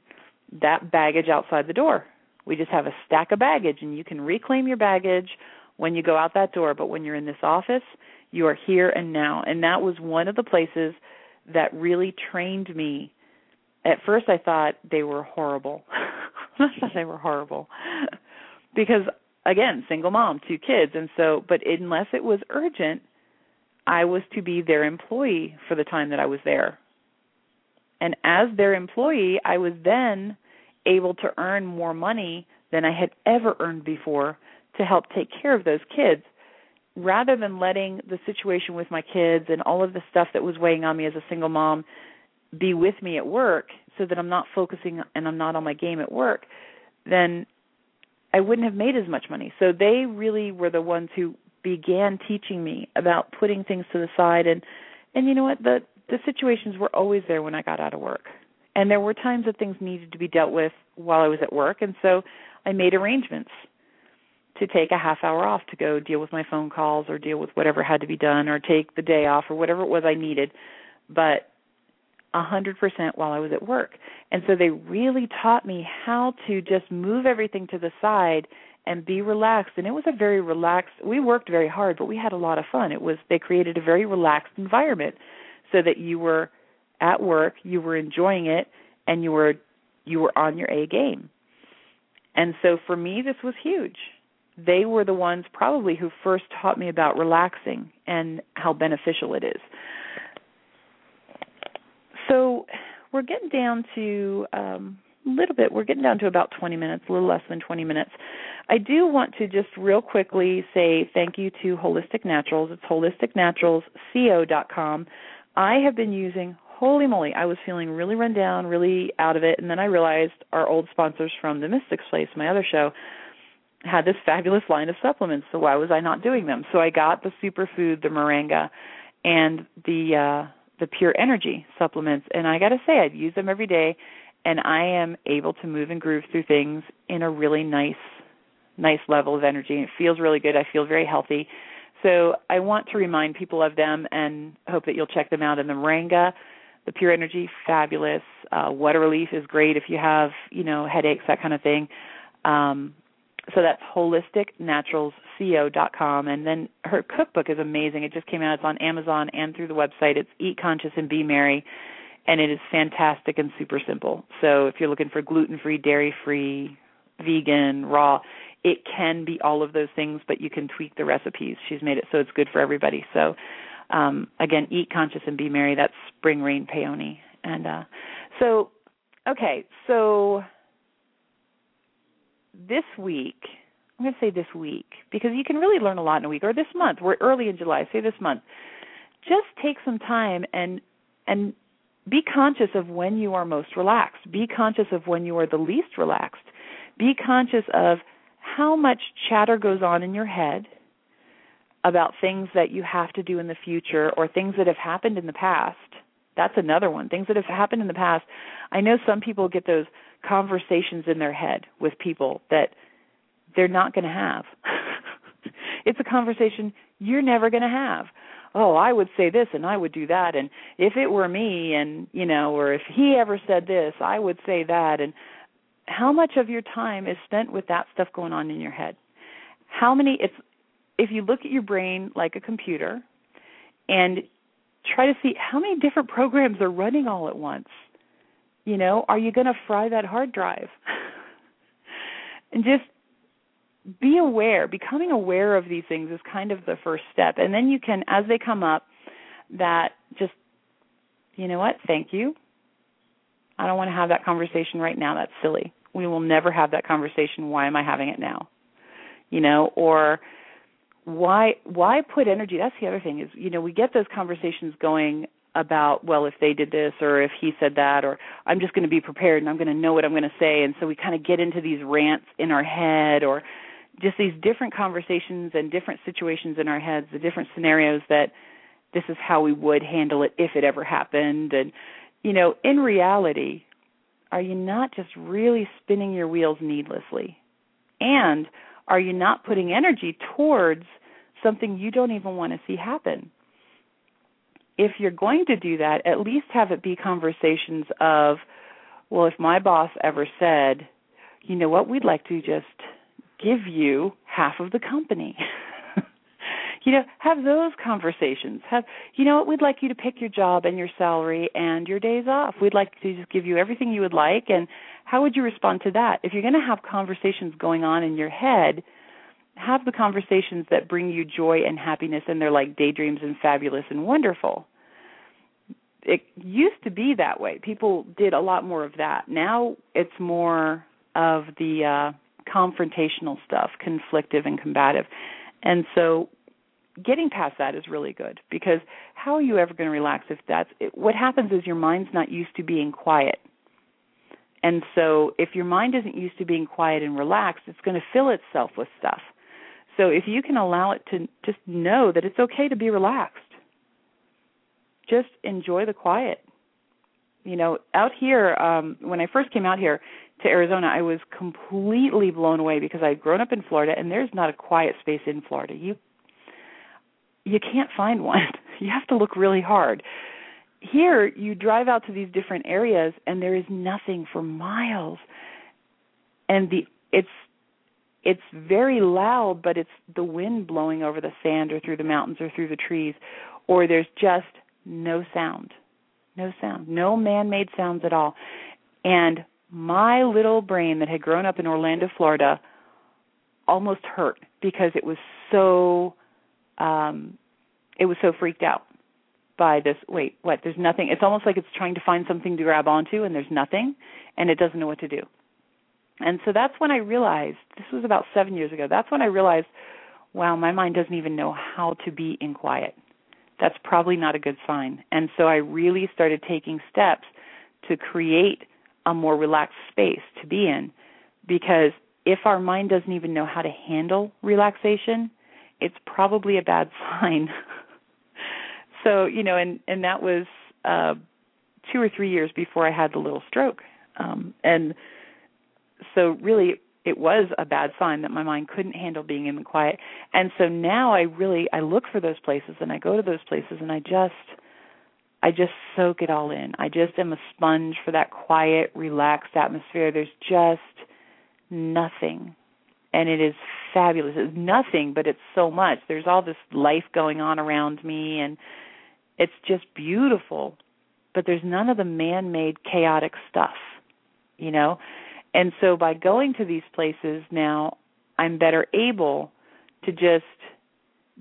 that baggage outside the door. We just have a stack of baggage and you can reclaim your baggage when you go out that door, but when you're in this office, you are here and now. And that was one of the places that really trained me. At first I thought they were horrible. I thought they were horrible. because again, single mom, two kids, and so but unless it was urgent, I was to be their employee for the time that I was there. And as their employee, I was then able to earn more money than I had ever earned before to help take care of those kids. rather than letting the situation with my kids and all of the stuff that was weighing on me as a single mom be with me at work so that I'm not focusing and I'm not on my game at work, then I wouldn't have made as much money. So they really were the ones who began teaching me about putting things to the side and and you know what the the situations were always there when I got out of work. And there were times that things needed to be dealt with while I was at work and so I made arrangements to take a half hour off to go deal with my phone calls or deal with whatever had to be done or take the day off or whatever it was I needed. But a hundred percent while I was at work. And so they really taught me how to just move everything to the side and be relaxed. And it was a very relaxed we worked very hard, but we had a lot of fun. It was they created a very relaxed environment so that you were at work, you were enjoying it, and you were you were on your A game. And so for me this was huge. They were the ones probably who first taught me about relaxing and how beneficial it is. So we're getting down to um, little bit. We're getting down to about 20 minutes, a little less than 20 minutes. I do want to just real quickly say thank you to Holistic Naturals. It's holisticnaturalsco.com. I have been using holy moly, I was feeling really run down, really out of it, and then I realized our old sponsors from the Mystics Place, my other show, had this fabulous line of supplements. So why was I not doing them? So I got the superfood, the moringa, and the uh the pure energy supplements and I got to say I'd use them every day and I am able to move and groove through things in a really nice nice level of energy. It feels really good. I feel very healthy. So I want to remind people of them and hope that you'll check them out. And the Moringa, the Pure Energy, fabulous. Uh, water Relief is great if you have, you know, headaches, that kind of thing. Um, so that's holisticnaturalsco.com and then her cookbook is amazing it just came out it's on amazon and through the website it's eat conscious and be merry and it is fantastic and super simple. So if you're looking for gluten free dairy free vegan raw it can be all of those things but you can tweak the recipes. She's made it so it's good for everybody. So um again eat conscious and be merry. That's spring rain peony. And uh so okay. So this week, I'm going to say this week because you can really learn a lot in a week or this month. We're early in July, say this month. Just take some time and and be conscious of when you are most relaxed. Be conscious of when you are the least relaxed. Be conscious of how much chatter goes on in your head about things that you have to do in the future or things that have happened in the past. That's another one. Things that have happened in the past. I know some people get those conversations in their head with people that they're not going to have. it's a conversation you're never going to have. Oh, I would say this and I would do that and if it were me and, you know, or if he ever said this, I would say that and how much of your time is spent with that stuff going on in your head? How many it's if you look at your brain like a computer and try to see how many different programs are running all at once you know, are you going to fry that hard drive? and just be aware. Becoming aware of these things is kind of the first step. And then you can, as they come up, that just, you know what, thank you. I don't want to have that conversation right now. That's silly. We will never have that conversation. Why am I having it now? You know, or why why put energy that's the other thing is you know we get those conversations going about well if they did this or if he said that or I'm just going to be prepared and I'm going to know what I'm going to say and so we kind of get into these rants in our head or just these different conversations and different situations in our heads the different scenarios that this is how we would handle it if it ever happened. And you know in reality are you not just really spinning your wheels needlessly? And are you not putting energy towards something you don't even want to see happen? If you're going to do that, at least have it be conversations of, well, if my boss ever said, you know what, we'd like to just give you half of the company. you know, have those conversations. Have, you know what, we'd like you to pick your job and your salary and your days off. We'd like to just give you everything you would like. And how would you respond to that? If you're going to have conversations going on in your head, have the conversations that bring you joy and happiness and they're like daydreams and fabulous and wonderful it used to be that way people did a lot more of that now it's more of the uh confrontational stuff conflictive and combative and so getting past that is really good because how are you ever going to relax if that's it, what happens is your mind's not used to being quiet. And so if your mind isn't used to being quiet and relaxed, it's going to fill itself with stuff. So if you can allow it to just know that it's okay to be relaxed. Just enjoy the quiet. You know, out here um when I first came out here to Arizona, I was completely blown away because I'd grown up in Florida and there's not a quiet space in Florida. You you can't find one. You have to look really hard. Here, you drive out to these different areas and there is nothing for miles. And the it's it's very loud, but it's the wind blowing over the sand or through the mountains or through the trees, or there's just no sound. No sound. No man made sounds at all. And my little brain that had grown up in Orlando, Florida, almost hurt because it was so um it was so freaked out by this wait what there's nothing it's almost like it's trying to find something to grab onto and there's nothing and it doesn't know what to do. And so that's when i realized this was about 7 years ago that's when i realized wow my mind doesn't even know how to be in quiet. That's probably not a good sign. And so i really started taking steps to create a more relaxed space to be in because if our mind doesn't even know how to handle relaxation it's probably a bad sign so you know, and and that was uh, two or three years before I had the little stroke, um, and so really it was a bad sign that my mind couldn't handle being in the quiet. And so now I really I look for those places and I go to those places and I just I just soak it all in. I just am a sponge for that quiet, relaxed atmosphere. There's just nothing. And it is fabulous. It's nothing, but it's so much. There's all this life going on around me and it's just beautiful, but there's none of the man made chaotic stuff, you know? And so by going to these places now, I'm better able to just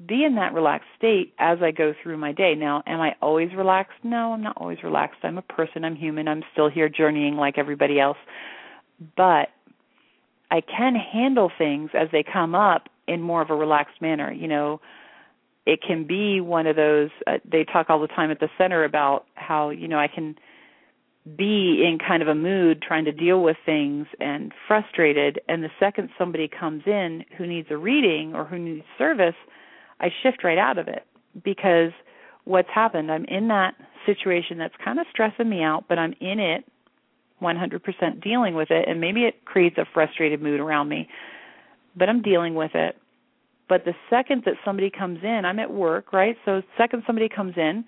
be in that relaxed state as I go through my day. Now, am I always relaxed? No, I'm not always relaxed. I'm a person, I'm human, I'm still here journeying like everybody else. But I can handle things as they come up in more of a relaxed manner. You know, it can be one of those uh, they talk all the time at the center about how you know I can be in kind of a mood trying to deal with things and frustrated and the second somebody comes in who needs a reading or who needs service I shift right out of it because what's happened I'm in that situation that's kind of stressing me out but I'm in it 100% dealing with it and maybe it creates a frustrated mood around me but I'm dealing with it but the second that somebody comes in, I'm at work, right? So second somebody comes in,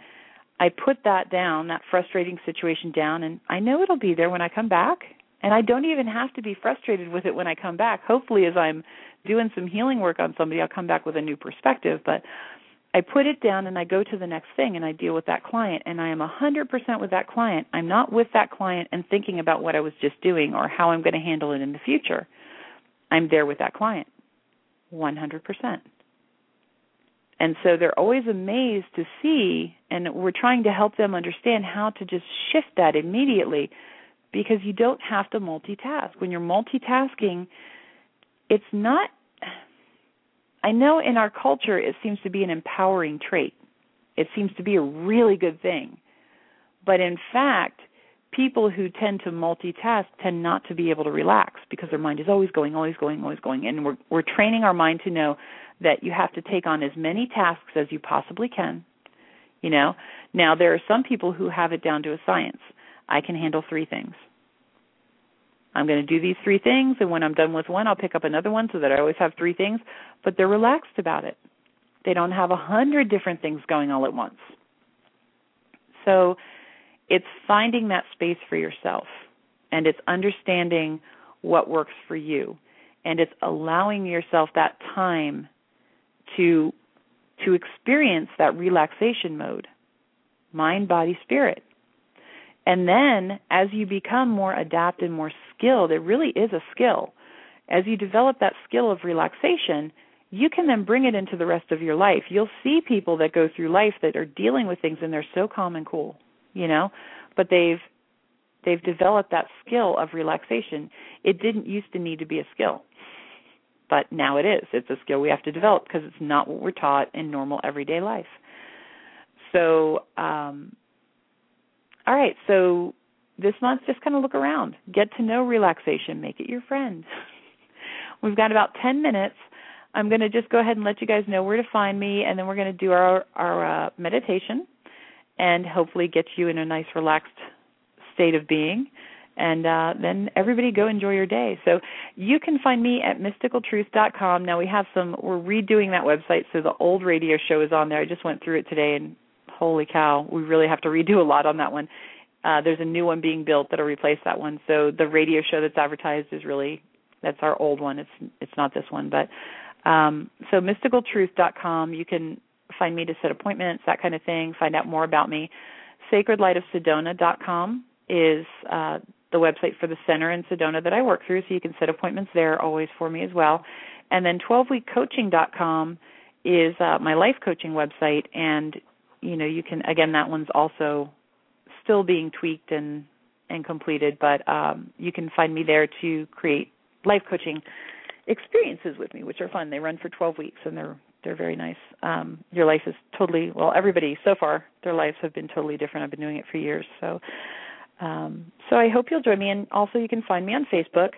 I put that down, that frustrating situation down, and I know it'll be there when I come back. And I don't even have to be frustrated with it when I come back. Hopefully, as I'm doing some healing work on somebody, I'll come back with a new perspective. But I put it down and I go to the next thing and I deal with that client and I am a 100% with that client. I'm not with that client and thinking about what I was just doing or how I'm going to handle it in the future. I'm there with that client. 100%. And so they're always amazed to see, and we're trying to help them understand how to just shift that immediately because you don't have to multitask. When you're multitasking, it's not, I know in our culture it seems to be an empowering trait, it seems to be a really good thing. But in fact, people who tend to multitask tend not to be able to relax because their mind is always going, always going, always going. And we're we're training our mind to know that you have to take on as many tasks as you possibly can. You know. Now there are some people who have it down to a science. I can handle three things. I'm going to do these three things, and when I'm done with one, I'll pick up another one so that I always have three things. But they're relaxed about it. They don't have a hundred different things going all at once. So it's finding that space for yourself and it's understanding what works for you and it's allowing yourself that time to to experience that relaxation mode mind body spirit and then as you become more adept and more skilled it really is a skill as you develop that skill of relaxation you can then bring it into the rest of your life you'll see people that go through life that are dealing with things and they're so calm and cool you know but they've they've developed that skill of relaxation it didn't used to need to be a skill but now it is. It's a skill we have to develop because it's not what we're taught in normal everyday life. So, um, all right, so this month just kind of look around, get to know relaxation, make it your friend. We've got about 10 minutes. I'm going to just go ahead and let you guys know where to find me, and then we're going to do our our uh, meditation, and hopefully get you in a nice relaxed state of being and uh, then everybody go enjoy your day. So you can find me at mysticaltruth.com. Now we have some. We're redoing that website, so the old radio show is on there. I just went through it today, and holy cow, we really have to redo a lot on that one. Uh, there's a new one being built that'll replace that one. So the radio show that's advertised is really that's our old one. It's it's not this one, but um, so mysticaltruth.com. You can find me to set appointments, that kind of thing. Find out more about me. Sacredlightofsedona.com is uh, the website for the center in Sedona that I work through, so you can set appointments there always for me as well. And then 12weekcoaching.com is uh, my life coaching website, and you know you can again that one's also still being tweaked and and completed, but um, you can find me there to create life coaching experiences with me, which are fun. They run for 12 weeks, and they're they're very nice. Um, your life is totally well. Everybody so far, their lives have been totally different. I've been doing it for years, so um, so I hope you'll join me. And also, you can find me on Facebook,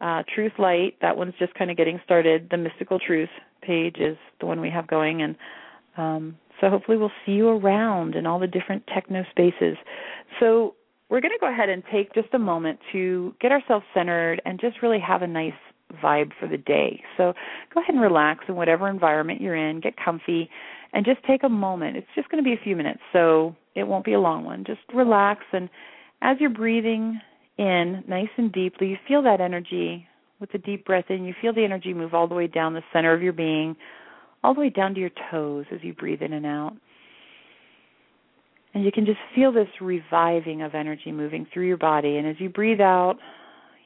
uh, Truth Light. That one's just kind of getting started. The Mystical Truth page is the one we have going, and um, so hopefully we'll see you around in all the different techno spaces. So we're going to go ahead and take just a moment to get ourselves centered and just really have a nice vibe for the day. So go ahead and relax in whatever environment you're in, get comfy, and just take a moment. It's just going to be a few minutes, so it won't be a long one. Just relax and as you're breathing in nice and deeply, you feel that energy with a deep breath in. You feel the energy move all the way down the center of your being, all the way down to your toes as you breathe in and out. And you can just feel this reviving of energy moving through your body. And as you breathe out,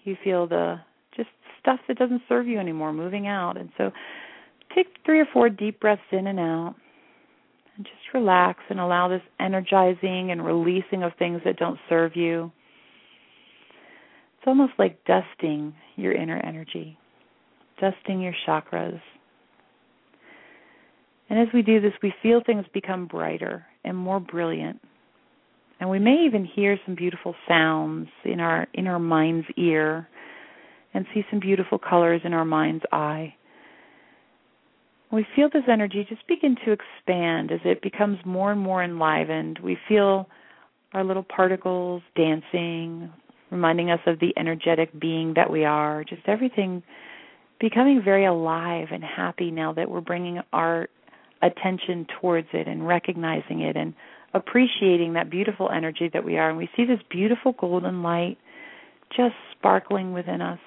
you feel the just stuff that doesn't serve you anymore moving out. And so take three or four deep breaths in and out and just relax and allow this energizing and releasing of things that don't serve you. It's almost like dusting your inner energy, dusting your chakras. And as we do this, we feel things become brighter and more brilliant. And we may even hear some beautiful sounds in our in our mind's ear and see some beautiful colors in our mind's eye we feel this energy just begin to expand as it becomes more and more enlivened. We feel our little particles dancing, reminding us of the energetic being that we are, just everything becoming very alive and happy now that we're bringing our attention towards it and recognizing it and appreciating that beautiful energy that we are. And we see this beautiful golden light just sparkling within us.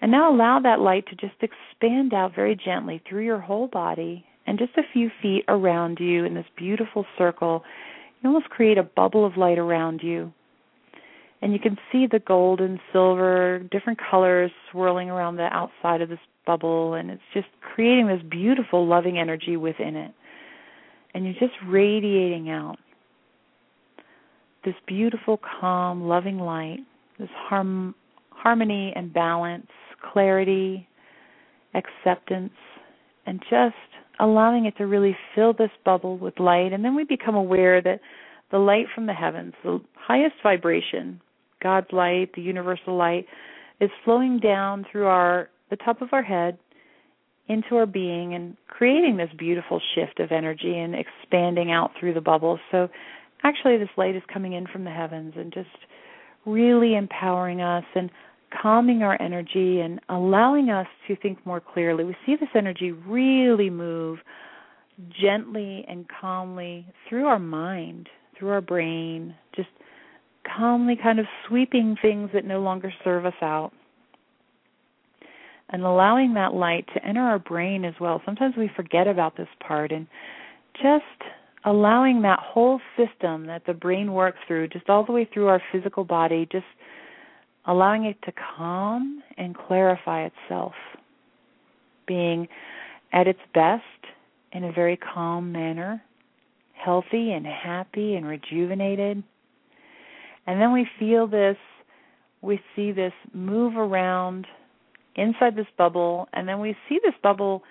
And now allow that light to just expand out very gently through your whole body and just a few feet around you in this beautiful circle. You almost create a bubble of light around you. And you can see the gold and silver, different colors swirling around the outside of this bubble, and it's just creating this beautiful, loving energy within it. And you're just radiating out this beautiful, calm, loving light, this harm, harmony and balance clarity, acceptance, and just allowing it to really fill this bubble with light. And then we become aware that the light from the heavens, the highest vibration, God's light, the universal light, is flowing down through our the top of our head into our being and creating this beautiful shift of energy and expanding out through the bubbles. So actually this light is coming in from the heavens and just really empowering us and calming our energy and allowing us to think more clearly. We see this energy really move gently and calmly through our mind, through our brain, just calmly kind of sweeping things that no longer serve us out. And allowing that light to enter our brain as well. Sometimes we forget about this part and just allowing that whole system that the brain works through, just all the way through our physical body, just allowing it to calm and clarify itself, being at its best in a very calm manner, healthy and happy and rejuvenated. And then we feel this, we see this move around inside this bubble, and then we see this bubble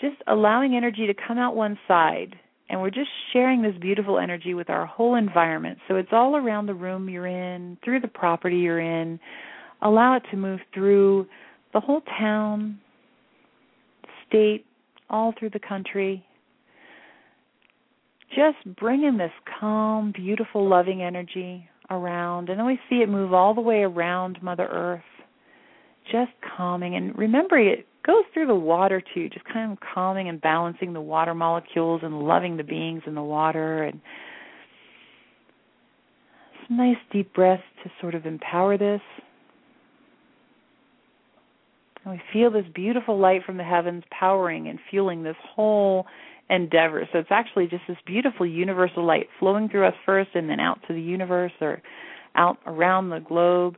just allowing energy to come out one side. And we're just sharing this beautiful energy with our whole environment. So it's all around the room you're in, through the property you're in. Allow it to move through the whole town, state, all through the country. Just bringing this calm, beautiful, loving energy around. And then we see it move all the way around Mother Earth, just calming. And remember, it goes through the water too, just kind of calming and balancing the water molecules and loving the beings in the water. And some nice deep breaths to sort of empower this. And we feel this beautiful light from the heavens powering and fueling this whole endeavor. So it's actually just this beautiful universal light flowing through us first and then out to the universe or out around the globe.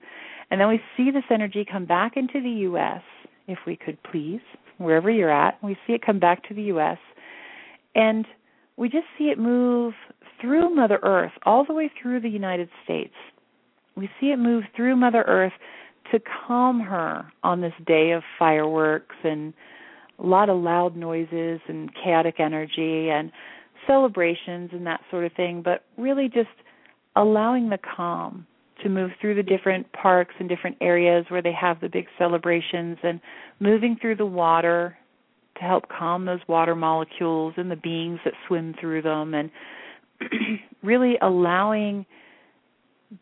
And then we see this energy come back into the U.S., if we could please, wherever you're at. We see it come back to the U.S. And we just see it move through Mother Earth all the way through the United States. We see it move through Mother Earth to calm her on this day of fireworks and a lot of loud noises and chaotic energy and celebrations and that sort of thing, but really just allowing the calm to move through the different parks and different areas where they have the big celebrations and moving through the water to help calm those water molecules and the beings that swim through them and really allowing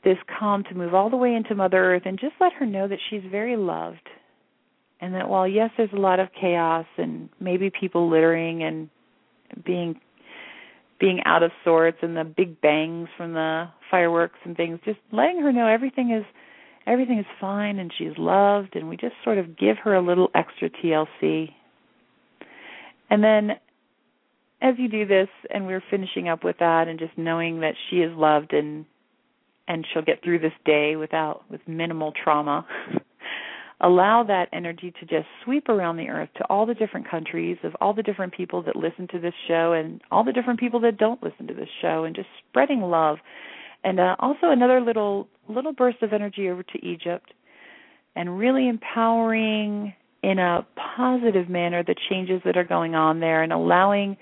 this calm to move all the way into Mother Earth and just let her know that she's very loved. And that while, yes, there's a lot of chaos and maybe people littering and being being out of sorts and the big bangs from the fireworks and things, just letting her know everything is everything is fine and she's loved and we just sort of give her a little extra TLC. And then as you do this and we're finishing up with that and just knowing that she is loved and and she'll get through this day without with minimal trauma. Allow that energy to just sweep around the earth to all the different countries of all the different people that listen to this show and all the different people that don't listen to this show and just spreading love. And uh, also another little little burst of energy over to Egypt and really empowering in a positive manner the changes that are going on there and allowing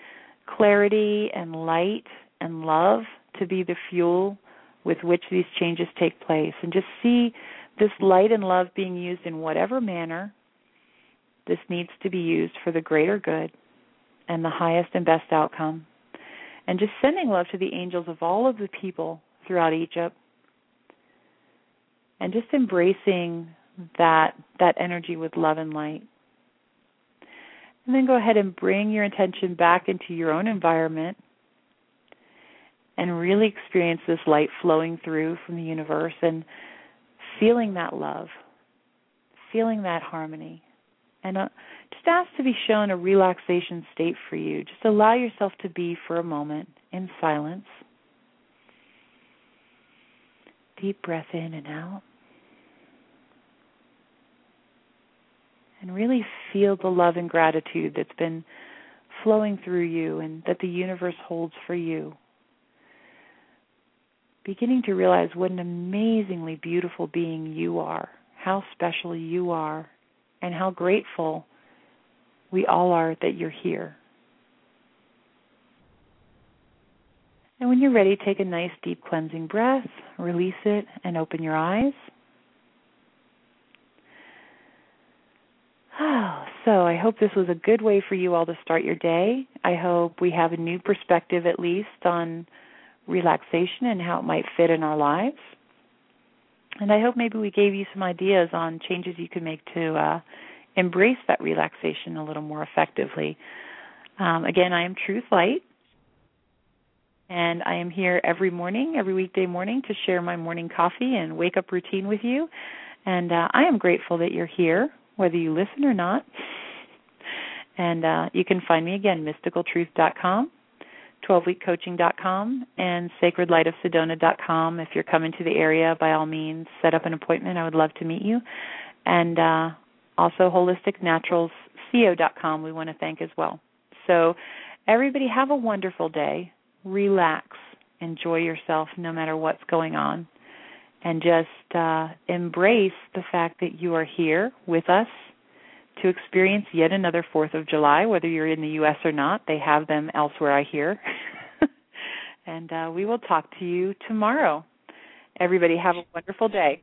clarity and light and love to be the fuel with which these changes take place and just see this light and love being used in whatever manner this needs to be used for the greater good and the highest and best outcome. And just sending love to the angels of all of the people throughout Egypt and just embracing that that energy with love and light. And then go ahead and bring your intention back into your own environment and really experience this light flowing through from the universe and feeling that love, feeling that harmony. And uh, just ask to be shown a relaxation state for you. Just allow yourself to be for a moment in silence. Deep breath in and out. And really feel the love and gratitude that's been flowing through you and that the universe holds for you beginning to realize what an amazingly beautiful being you are, how special you are, and how grateful we all are that you're here. And when you're ready, take a nice deep cleansing breath, release it, and open your eyes. Oh, so I hope this was a good way for you all to start your day. I hope we have a new perspective, at least, on relaxation and how it might fit in our lives. And I hope maybe we gave you some ideas on changes you can make to uh, embrace that relaxation a little more effectively. Um, again, I am Truth Light, and I am here every morning, every weekday morning, to share my morning coffee and wake up routine with you. And uh, I am grateful that you're here, whether you listen or not. And uh, you can find me again, mysticaltruth.com 12weekcoaching.com and sacredlightofsedona.com. If you're coming to the area, by all means, set up an appointment. I would love to meet you. And uh, also holisticnaturalsco.com we want to thank as well. So everybody have a wonderful day. Relax. Enjoy yourself no matter what's going on. And just uh, embrace the fact that you are here with us to experience yet another 4th of July, whether you're in the U.S. or not. They have them elsewhere, I hear. and uh, we will talk to you tomorrow. Everybody, have a wonderful day.